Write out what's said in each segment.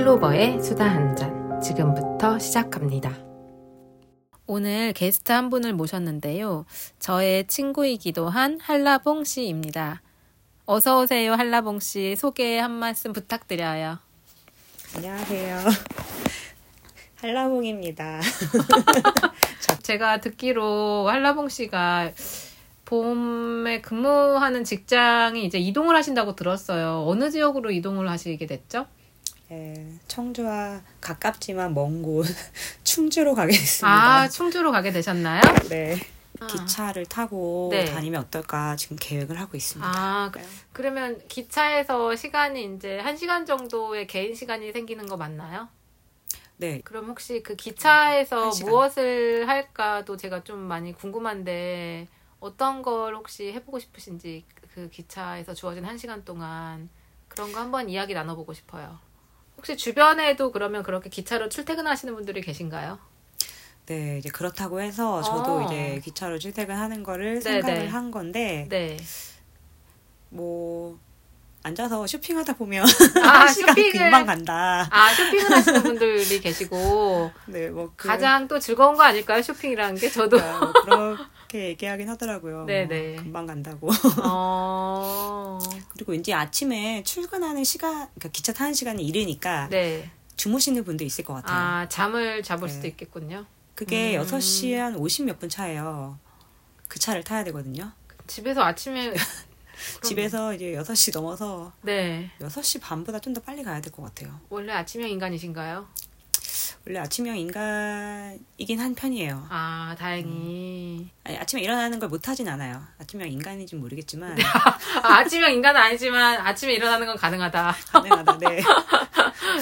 클로버의 수다 한 잔. 지금부터 시작합니다. 오늘 게스트 한 분을 모셨는데요. 저의 친구이기도 한 한라봉 씨입니다. 어서 오세요, 한라봉 씨. 소개 한 말씀 부탁드려요. 안녕하세요. 한라봉입니다. 제가 듣기로 한라봉 씨가 봄에 근무하는 직장이 이제 이동을 하신다고 들었어요. 어느 지역으로 이동을 하시게 됐죠? 네, 청주와 가깝지만 먼 곳 충주로 가게 됐습니다. 아, 충주로 가게 되셨나요? 네. 아. 기차를 타고 네. 다니면 어떨까 지금 계획을 하고 있습니다. 아, 그- 그러면 기차에서 시간이 이제 한 시간 정도의 개인 시간이 생기는 거 맞나요? 네. 그럼 혹시 그 기차에서. 무엇을 할까도 제가 좀 많이 궁금한데 어떤 걸 혹시 해보고 싶으신지 그 기차에서 주어진 한 시간 동안 그런 거 한번 이야기 나눠보고 싶어요. 혹시 주변에도 그러면 그렇게 기차로 출퇴근하시는 분들이 계신가요? 네, 이제 그렇다고 해서 저도 어. 이제 기차로 출퇴근하는 거를 네, 생각을 네. 한 건데 네. 뭐 앉아서 쇼핑하다 보면 아, 한 시간 쇼핑을- 금방 간다. 아, 쇼핑을 하시는 분들이 계시고 네, 뭐 그- 가장 또 즐거운 거 아닐까요? 쇼핑이라는 게 저도. 뭐그 렇게 얘기하긴 하더라고요. 네, 뭐 네. 금방 간다고. 어. 그리고 왠지 아침에 출근하는 시간, 그러니까 기차 타는 시간이 이르니까 네. 주무시는 분도 있을 것 같아요. 아, 잠을 잡을 네. 수도 있겠군요. 그게 음. 6시 한50 몇 분 차예요. 그 차를 타야 되거든요. 집에서 아침에 그럼- 집에서 이제 6시 넘어서 네. 6시 반보다 좀 더 빨리 가야 될 것 같아요. 원래 아침형 인간이신가요? 원래 아침형 인간이긴 한 편이에요. 아, 다행히. 아니, 아침에 일어나는 걸 못하진 않아요. 아침형 인간인지 는 모르겠지만 아, 아침형 인간은 아니지만 아침에 일어나는 건 가능하다. 가능하다. 네.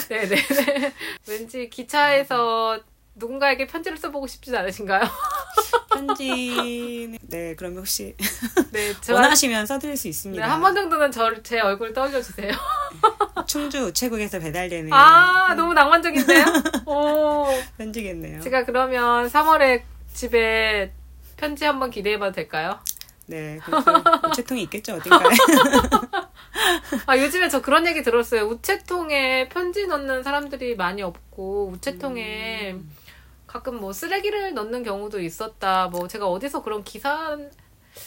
네네 네. 왠지 기차에서 누군가에게 편지를 써보고 싶지 않으신가요? 편지는 네 그러면 혹시 네, 저 원하시면 써드릴 수 네, 있습니다. 한번 정도는 저, 제 얼굴 떠올려 주세요. 충주 우체국에서 배달되는 아, 너무 낭만적인데요? 오. 편지겠네요. 제가 그러면 3월에 집에 편지 한번 기대해봐도 될까요? 네, 그렇게 우체통이 있겠죠 어딘가에. 아, 요즘에 저 그런 얘기 들었어요. 우체통에 편지 넣는 사람들이 많이 없고, 우체통에 음. 가끔 뭐 쓰레기를 넣는 경우도 있었다. 뭐 제가 어디서 그런 기사,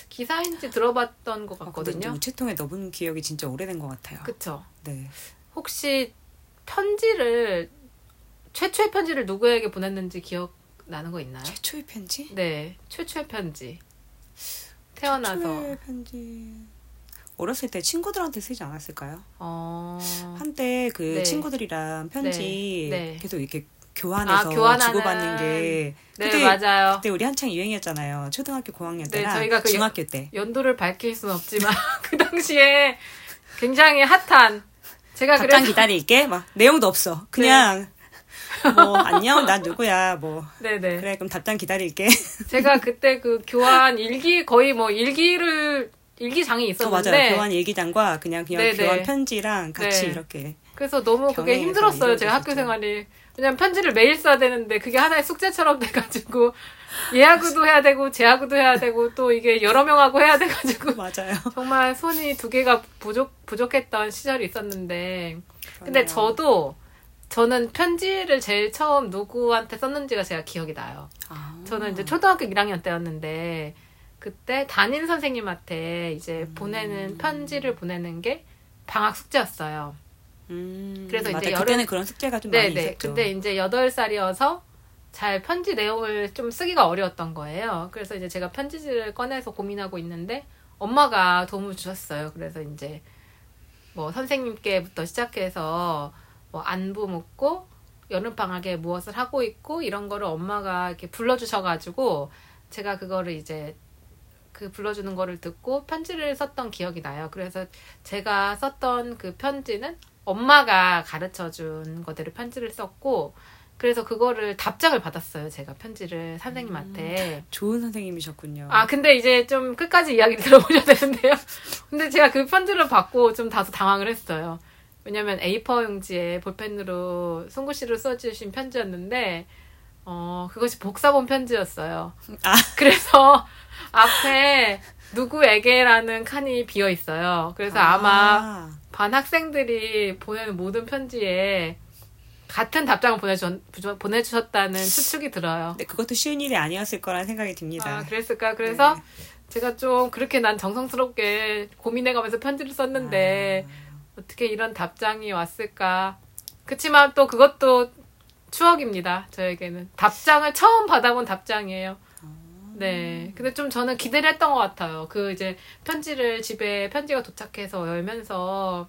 기사인지 들어봤던 것 아, 같거든요. 우체통에 넣은 기억이 진짜 오래된 것 같아요. 그쵸. 네. 혹시 편지를, 최초의 편지를 누구에게 보냈는지 기억 나는 거 있나요? 최초의 편지? 네, 최초의 편지. 태어나서. 최초의 편지. 어렸을 때 친구들한테 쓰지 않았을까요? 어. 한때 그 네. 친구들이랑 편지 네, 네. 계속 이렇게 교환해서 아, 교환하는- 주고받는 게 네, 그때 맞아요. 그때 우리 한창 유행이었잖아요. 초등학교 고학년 네, 때랑 저희가 그 중학교 때. 연도를 밝힐 순 없지만 그 당시에 굉장히 핫한 제가 답장 그래서 기다릴게. 막 내용도 없어. 그냥 뭐 안녕 난 누구야 뭐 네네 그래 그럼 답장 기다릴게. 제가 그때 그 교환 일기 거의 뭐 일기를 일기장이 어, 있었는데 맞아요. 교환 일기장과 그냥 그냥 네, 교환 네. 편지랑 같이 네. 이렇게 그래서 너무 그게 힘들었어요 제 학교. 생활이 왜냐면 편지를 매일 써야 되는데 그게 하나의 숙제처럼 돼가지고 예하구도 해야 되고 제하구도 해야 되고 또 이게 여러 명하고 해야 돼가지고 맞아요. 정말 손이 두 개가 부족 부족했던 시절이 있었는데 근데. 저도 저는 편지를 제일 처음 누구한테 썼는지가 제가 기억이 나요. 아. 저는 이제 초등학교 1학년 때였는데 그때 담임 선생님한테 이제 음. 보내는 편지를 보내는 게 방학 숙제였어요. 음, 그래서 이제 맞아. 여름- 그때는 그런 숙제가 좀 많이 네네. 있었죠. 근데 이제 8살이어서 잘 편지 내용을 좀 쓰기가 어려웠던 거예요. 그래서 이제 제가 편지지를 꺼내서 고민하고 있는데 엄마가 도움을 주셨어요. 그래서 이제 뭐 선생님께부터 시작해서 뭐 안부 묻고 여름 방학에 무엇을 하고 있고 이런 거를 엄마가 이렇게 불러주셔가지고 제가 그거를 이제 그 불러주는 거를 듣고 편지를 썼던 기억이 나요. 그래서 제가 썼던 그 편지는 엄마가 가르쳐 준 거대로 편지를 썼고 그래서 그거를 답장을 받았어요. 제가 편지를 선생님한테. 좋은 선생님이셨군요. 아, 근데 이제 좀 끝까지 이야기를 들어보셔야 되는데요. 근데 제가 그 편지를 받고 좀 다소 당황을 했어요. 왜냐면 A4 용지에 볼펜으로 송구시로 써주신 편지였는데, 어, 그것이 복사본 편지였어요. 아. 그래서 앞에 누구에게라는 칸이 비어 있어요. 그래서 아마 반 학생들이 보내는 모든 편지에 같은 답장을 보내주, 보내주셨다는 추측이 들어요. 네, 그것도 쉬운 일이 아니었을 거라는 생각이 듭니다. 아, 그랬을까? 그래서 네. 제가 좀 그렇게 난 정성스럽게 고민해가면서 편지를 썼는데 아. 어떻게 이런 답장이 왔을까? 그치만 또 그것도 추억입니다. 저에게는 답장을 처음 받아본 답장이에요. 네. 근데 좀 저는 기대를 했던 것 같아요. 그 이제 편지를 집에 편지가 도착해서 열면서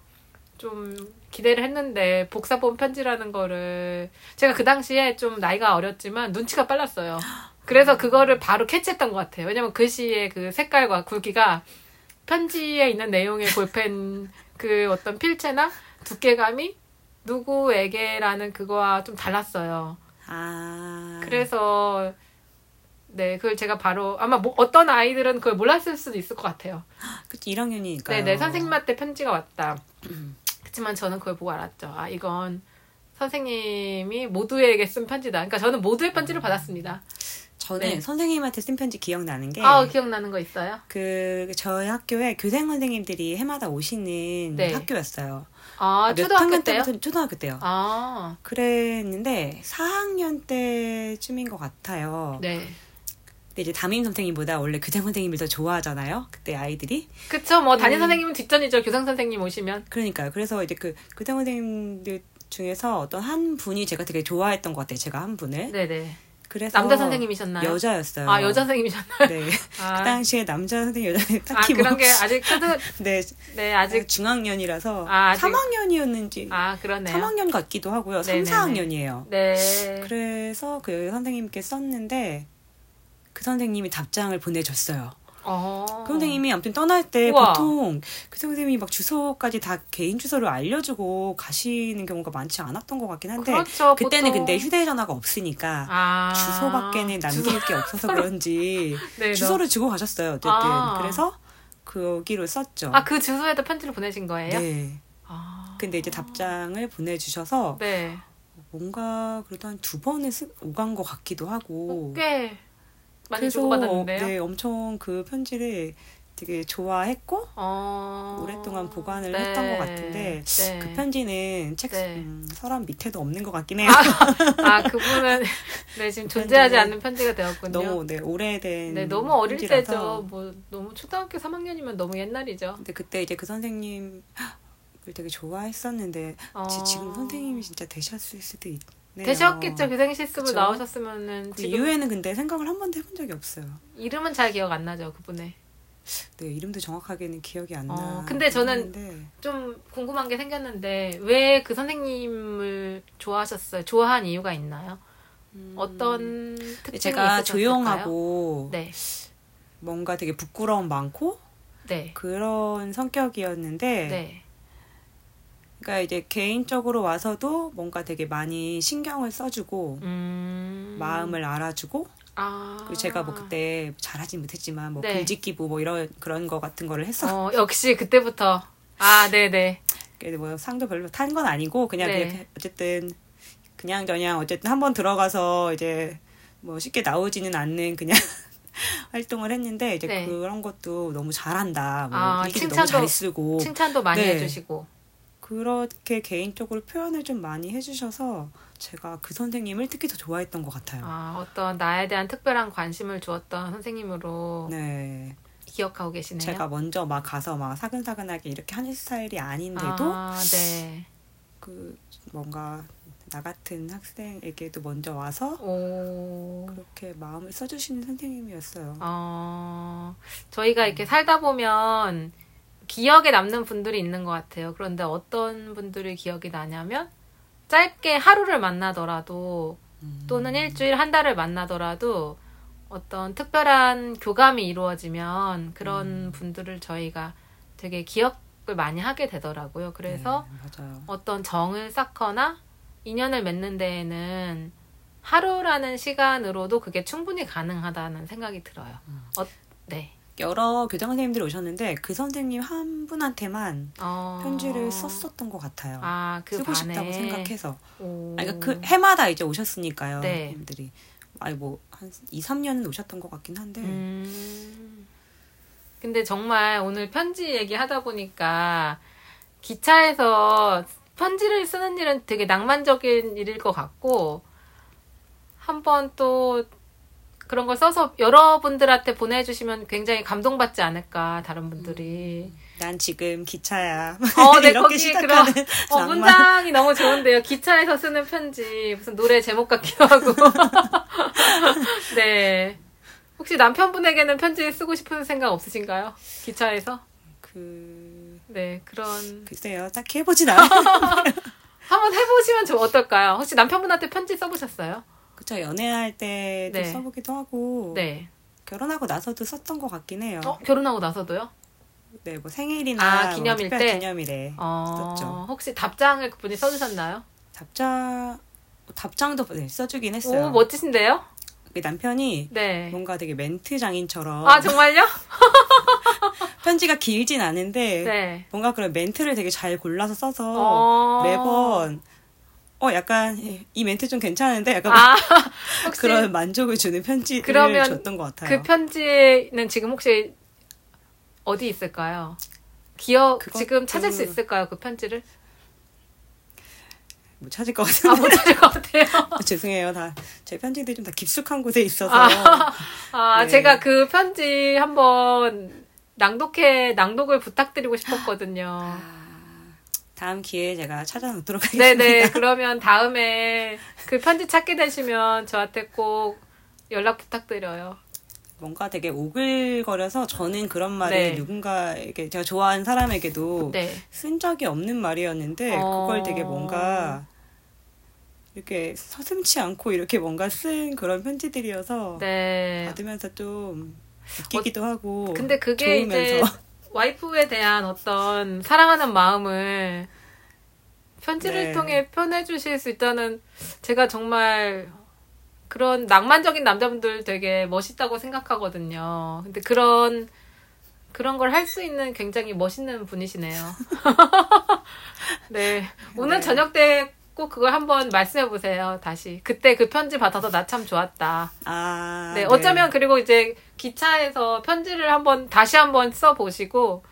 좀 기대를 했는데 복사본 편지라는 거를 제가 그 당시에 좀 나이가 어렸지만 눈치가 빨랐어요. 그래서 그거를 바로 캐치했던 것 같아요. 왜냐면 글씨의 그 색깔과 굵기가 편지에 있는 내용의 볼펜 그 어떤 필체나 두께감이 누구에게라는 그거와 좀 달랐어요. 아. 그래서 네 그걸 제가 바로 아마 뭐 어떤 아이들은 그걸 몰랐을 수도 있을 것 같아요. 그치, 1학년이니까. 네 네 선생님한테 편지가 왔다. 그렇지만 저는 그걸 보고 알았죠. 아 이건 선생님이 모두에게 쓴 편지다. 그러니까 저는 모두의 편지를 받았습니다. 저는 네. 선생님한테 쓴 편지 기억나는 게. 아 기억나는 거 있어요? 그 저희 학교에 교생 선생님들이 해마다 오시는 네. 학교였어요. 아몇 초등학교 때요? 초등학교 때요. 아 그랬는데 4학년 때쯤인 것 같아요. 네. 근데 이제 담임 선생님보다 원래 교장 선생님을 더 좋아하잖아요. 그때 아이들이. 그쵸 뭐 담임 음. 선생님은 뒷전이죠. 교장 선생님 오시면. 그러니까요. 그래서 이제 그 교장 선생님들 중에서 어떤 한 분이 제가 되게 좋아했던 것 같아요. 제가 한 분을. 네네. 그래서 남자 선생님이셨나요? 여자였어요. 아 여자 선생님이셨나요? 네. 아, 그 당시에 남자 선생님, 여자 선생님 아 딱히 그런 뭐 게 아직 초등 네, 네 아직 중학년이라서 아, 아직- 3학년이었는지 아 그러네요. 3학년 같기도 하고요. 3, 네네네. 4학년이에요. 네. 그래서 그 선생님께 썼는데 그 선생님이 답장을 보내줬어요. 어. 그 선생님이 아무튼 떠날 때 우와. 보통 그 선생님이 막 주소까지 다 개인 주소를 알려주고 가시는 경우가 많지 않았던 것 같긴 한데 그렇죠. 그때는 보통. 근데 휴대전화가 없으니까 아. 주소밖에는 남길 주소. 게 없어서 그런지 네, 주소를 주고 가셨어요. 어쨌든 아. 그래서 거기로 썼죠. 아, 그 주소에도 편지를 보내신 거예요? 네. 아. 근데 이제 답장을 보내주셔서 네. 뭔가 그래도 한 두 번은 쓰- 오간 것 같기도 하고. 꽤 많이 주고받았는데요. 네, 엄청 그 편지를 되게 좋아했고 어. 오랫동안 보관을 네. 했던 것 같은데 네. 그 편지는 책 네. 음, 서랍 밑에도 없는 것 같긴 해요. 아, 그분은 네, 지금 존재하지 편지는 않는 편지가 되었군요. 너무 네 오래된 네, 너무 어릴 편지라서. 때죠. 뭐 너무 초등학교 3학년이면 너무 옛날이죠. 근데 그때 이제 그 선생님 을 되게 좋아했었는데 어. 지- 지금 선생님이 진짜 되셨을 수도 있 네요. 되셨겠죠. 교생 실습을 그쵸. 나오셨으면은 그 이후에는 근데 생각을 한 번도 해본 적이 없어요. 이름은 잘 기억 안 나죠. 그분의. 네 이름도 정확하게는 기억이 안 나. 어, 근데 저는 좀 궁금한 게 생겼는데 왜 그 선생님을 좋아하셨어요? 좋아한 이유가 있나요? 어떤 특징이 제가? 조용하고 네, 뭔가 되게 부끄러움 많고 네, 그런 성격이었는데 네. 그러니까 이제 개인적으로 와서도 뭔가 되게 많이 신경을 써주고 음... 마음을 알아주고 아 그리고 제가 뭐 그때 잘하진 못했지만 뭐 네. 글짓기부 뭐 이런 그런 거 같은 거를 했어. 어, 역시 그때부터 아, 네, 네. 그래도 뭐 상도 별로 탄 건 아니고 그냥 네. 그냥 어쨌든 그냥 저냥 어쨌든 한번 들어가서 이제 뭐 쉽게 나오지는 않는 그냥 활동을 했는데 이제 네. 그런 것도 너무 잘한다. 뭐 아, 칭찬도- 잘 쓰고 칭찬도 많이 네. 해주시고. 그렇게 개인적으로 표현을 좀 많이 해주셔서 제가 그 선생님을 특히 더 좋아했던 것 같아요. 아, 어떤 나에 대한 특별한 관심을 주었던 선생님으로 네, 기억하고 계시네요. 제가 먼저 막 가서 막 사근사근하게 이렇게 하는 스타일이 아닌데도 아, 네. 그 뭔가 나 같은 학생에게도 먼저 와서 오. 그렇게 마음을 써주시는 선생님이었어요. 어, 저희가 이렇게 살다 보면 기억에 남는 분들이 있는 것 같아요. 그런데 어떤 분들이 기억이 나냐면 짧게 하루를 만나더라도 음. 또는 일주일 한 달을 만나더라도 어떤 특별한 교감이 이루어지면 그런 음. 분들을 저희가 되게 기억을 많이 하게 되더라고요. 그래서 네. 어떤 정을 쌓거나 인연을 맺는 데에는 하루라는 시간으로도 그게 충분히 가능하다는 생각이 들어요. 음. 어, 네. 여러 교장 선생님들이 오셨는데 그 선생님 한 분한테만 어... 편지를 썼었던 것 같아요. 아, 그 쓰고 반에. 싶다고 생각해서. 오. 아니, 그러니까 그 해마다 이제 오셨으니까요. 네. 선생님들이. 아니 뭐한 2, 3년은 오셨던 것 같긴 한데. 음. 근데 정말 오늘 편지 얘기하다 보니까 기차에서 편지를 쓰는 일은 되게 낭만적인 일일 것 같고 한번 또 그런 걸 써서 여러분들한테 보내주시면 굉장히 감동받지 않을까 다른 분들이. 난 지금 기차야. 어, 네, 거기 그런 시작하는 어, 낭만. 문장이 너무 좋은데요. 기차에서 쓰는 편지 무슨 노래 제목 같기도 하고. 네. 혹시 남편분에게는 편지 쓰고 싶은 생각 없으신가요? 기차에서? 그 네, 그런 글쎄요, 딱히 해보진 않아요. 한번 해보시면 좀 어떨까요? 혹시 남편분한테 편지 써보셨어요? 그쵸 연애할 때도 네. 써보기도 하고 네. 결혼하고 나서도 썼던 것 같긴 해요. 어, 결혼하고 나서도요? 네, 뭐 생일이나 아, 뭐 기념일 특별 때? 기념일에 어, 썼죠. 혹시 답장을 그분이 써주셨나요? 답장 답장도 네, 써주긴 했어요. 오, 멋지신데요? 그 남편이 네. 뭔가 되게 멘트 장인처럼 아, 정말요? 편지가 길진 않은데 네. 뭔가 그런 멘트를 되게 잘 골라서 써서 어. 매번 어 약간 이 멘트 좀 괜찮은데 약간 아, 혹시 그런 만족을 주는 편지를 그러면 줬던 것 같아요. 그 편지는 지금 혹시 어디 있을까요? 기억 지금 찾을 수 있을까요? 그 편지를? 못 찾을 것 아, 같은데 못 찾을 것 같아요. 죄송해요. 다 제 편지들이 좀 다 깊숙한 곳에 있어서 아, 네. 제가 그 편지 한번 낭독해 낭독을 부탁드리고 싶었거든요. 다음 기회에 제가 찾아놓도록 하겠습니다. 네네. 그러면 다음에 그 편지 찾게 되시면 저한테 꼭 연락 부탁드려요. 뭔가 되게 오글거려서 저는 그런 말을 네. 누군가에게 제가 좋아하는 사람에게도 네. 쓴 적이 없는 말이었는데 어. 그걸 되게 뭔가 이렇게 서슴치 않고 이렇게 뭔가 쓴 그런 편지들이어서 네. 받으면서 좀 웃기기도 하고 근데 그게 이제 좋으면서 와이프에 대한 어떤 사랑하는 마음을 편지를 네. 통해 표현해 주실 수 있다는 제가 정말 그런 낭만적인 남자분들 되게 멋있다고 생각하거든요. 근데 그런 그런 걸 할 수 있는 굉장히 멋있는 분이시네요. 네. 오늘 네. 저녁 때 꼭 그걸 한번 말씀해 보세요. 다시. 그때 그 편지 받아서 나 참 좋았다. 아 네, 어쩌면 그리고 이제 기차에서 편지를 한번 다시 한번 써 보시고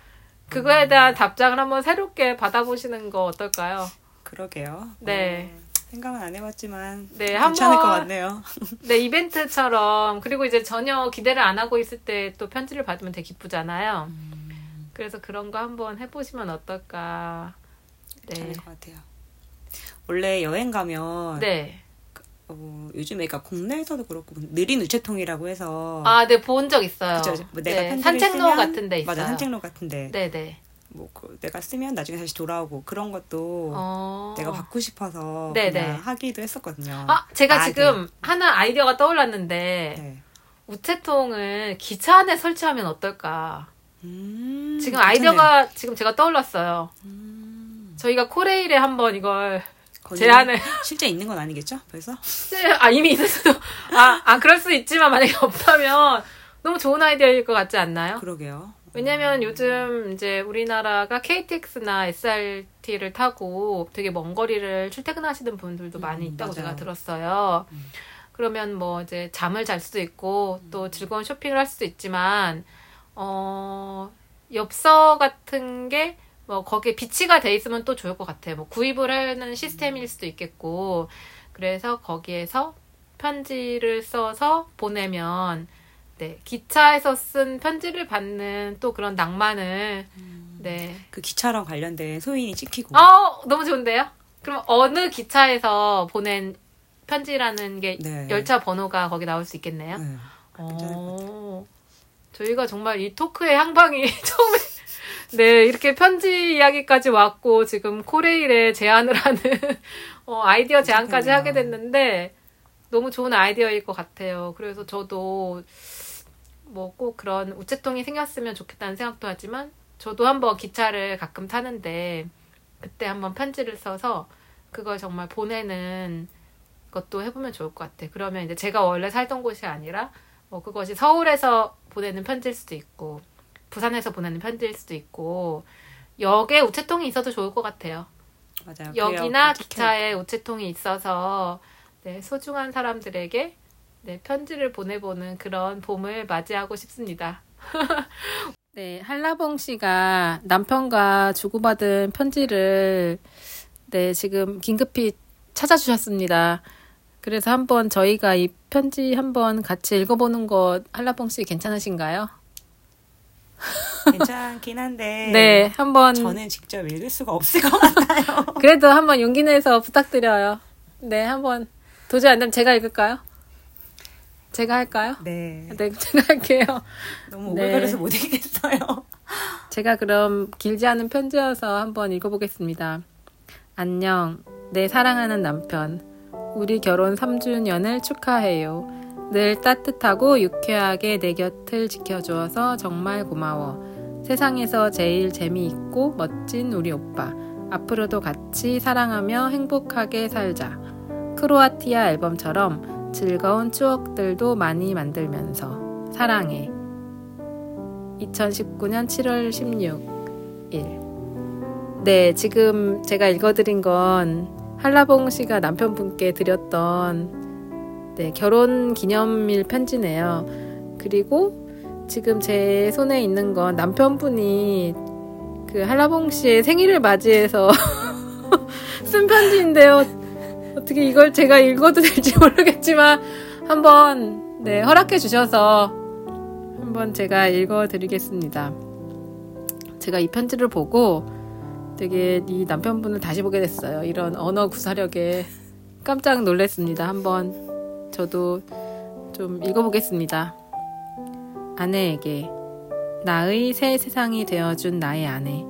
그거에 대한 답장을 한번 새롭게 받아보시는 거 어떨까요? 그러게요. 네. 어, 생각은 안 해봤지만 네, 괜찮을 한번- 것 같네요. 네, 이벤트처럼 그리고 이제 전혀 기대를 안 하고 있을 때 또 편지를 받으면 되게 기쁘잖아요. 그래서 그런 거 한번 해보시면 어떨까? 네, 괜찮을 것 같아요. 원래 여행 가면 네. 어, 요즘에 그러니까 국내에서도 그렇고 느린 우체통이라고 해서 아, 네, 본 적 있어요. 그죠? 뭐 내가 네, 산책로 쓰면- 같은 데 있어요. 맞아 산책로 같은데 네, 네. 뭐 그, 내가 쓰면 나중에 다시 돌아오고 그런 것도 어. 내가 받고 싶어서 네, 그냥 네. 하기도 했었거든요. 아, 제가 아, 지금 하나 아이디어가 떠올랐는데 네. 우체통을 기차 안에 설치하면 어떨까? 음, 지금 괜찮네요. 아이디어가 지금 제가 떠올랐어요. 음, 저희가 코레일에 한번 이걸 제안을 실제 있는 건 아니겠죠? 벌써? 아 이미 있을 수도 아, 아 그럴 수 있지만 만약에 없다면 너무 좋은 아이디어일 것 같지 않나요? 그러게요. 왜냐면 요즘 이제 우리나라가 KTX나 SRT를 타고 되게 먼 거리를 출퇴근하시는 분들도 많이 음, 있다고 맞아요. 제가 들었어요. 음. 그러면 뭐 이제 잠을 잘 수도 있고 또 즐거운 쇼핑을 할 수도 있지만 어 엽서 같은 게 뭐 거기에 비치가 돼 있으면 또 좋을 것 같아요. 뭐 구입을 하는 시스템일 수도 있겠고 그래서 거기에서 편지를 써서 보내면 네 기차에서 쓴 편지를 받는 또 그런 낭만을 네. 그 기차랑 관련된 소인이 찍히고 아 너무 좋은데요? 그럼 어느 기차에서 보낸 편지라는 게 네. 열차 번호가 거기 나올 수 있겠네요. 네. 어, 저희가 정말 이 토크의 향방이 처음에 네 이렇게 편지 이야기까지 왔고 지금 코레일에 제안을 하는 어, 아이디어 제안까지 그렇군요. 하게 됐는데 너무 좋은 아이디어일 것 같아요. 그래서 저도 뭐 꼭 그런 우체통이 생겼으면 좋겠다는 생각도 하지만 저도 한번 기차를 가끔 타는데 그때 한번 편지를 써서 그걸 정말 보내는 것도 해보면 좋을 것 같아. 그러면 이제 제가 원래 살던 곳이 아니라 뭐 그것이 서울에서 보내는 편지일 수도 있고 부산에서 보내는 편지일 수도 있고 역에 우체통이 있어도 좋을 것 같아요. 맞아요. 역이나. 그 기차에 우체통이 있어서 네, 소중한 사람들에게 네, 편지를 보내보는 그런 봄을 맞이하고 싶습니다. 네, 한라봉 씨가 남편과 주고받은 편지를 네, 지금 긴급히 찾아주셨습니다. 그래서 한번 저희가 이 편지 한번 같이 읽어보는 것 한라봉 씨 괜찮으신가요? 괜찮긴 한데 네, 한번 저는 직접 읽을 수가 없을 것 같아요. 그래도 한번 용기 내서 부탁드려요. 네, 한번 도저히 안 되면 제가 읽을까요? 제가 할까요? 네. 네, 제가 할게요. 너무 네. 오글거려서 못 읽겠어요. 제가 그럼 길지 않은 편지여서 한번 읽어보겠습니다. 안녕, 내 사랑하는 남편. 우리 결혼 3주년을 축하해요. 늘 따뜻하고 유쾌하게 내 곁을 지켜주어서 정말 고마워. 세상에서 제일 재미있고 멋진 우리 오빠. 앞으로도 같이 사랑하며 행복하게 살자. 크로아티아 앨범처럼 즐거운 추억들도 많이 만들면서 사랑해. 2019년 7월 16일. 네, 지금 제가 읽어드린 건 한라봉 씨가 남편분께 드렸던 네, 결혼 기념일 편지네요. 그리고 지금 제 손에 있는 건 남편분이 그 한라봉 씨의 생일을 맞이해서 쓴 편지인데요. 어떻게 이걸 제가 읽어도 될지 모르겠지만 한번 네, 허락해 주셔서 한번 제가 읽어 드리겠습니다. 제가 이 편지를 보고 되게 이 남편분을 다시 보게 됐어요. 이런 언어 구사력에 깜짝 놀랐습니다. 한번 저도 좀 읽어보겠습니다. 아내에게 나의 새 세상이 되어준 나의 아내.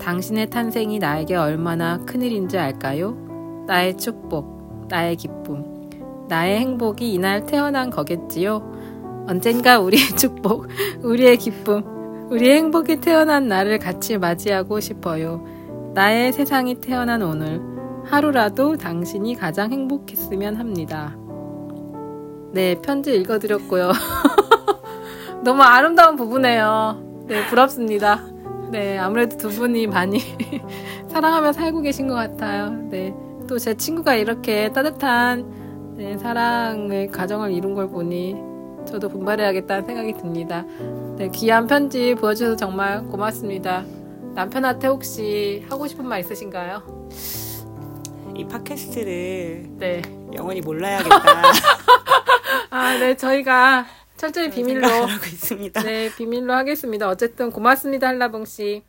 당신의 탄생이 나에게 얼마나 큰일인지 알까요? 나의 축복, 나의 기쁨, 나의 행복이 이날 태어난 거겠지요? 언젠가 우리의 축복, 우리의 기쁨, 우리의 행복이 태어난 날을 같이 맞이하고 싶어요. 나의 세상이 태어난 오늘, 하루라도 당신이 가장 행복했으면 합니다. 네, 편지 읽어드렸고요. 너무 아름다운 부부네요. 네, 부럽습니다. 네, 아무래도 두 분이 많이 사랑하며 살고 계신 것 같아요. 네, 또 제 친구가 이렇게 따뜻한 네, 사랑의 가정을 이룬 걸 보니 저도 분발해야겠다는 생각이 듭니다. 네, 귀한 편지 보여주셔서 정말 고맙습니다. 남편한테 혹시 하고 싶은 말 있으신가요? 이 팟캐스트를 네. 영원히 몰라야겠다. 아, 네, 저희가 철저히 비밀로, 하고 있습니다. 네, 비밀로 하겠습니다. 어쨌든 고맙습니다, 한라봉 씨.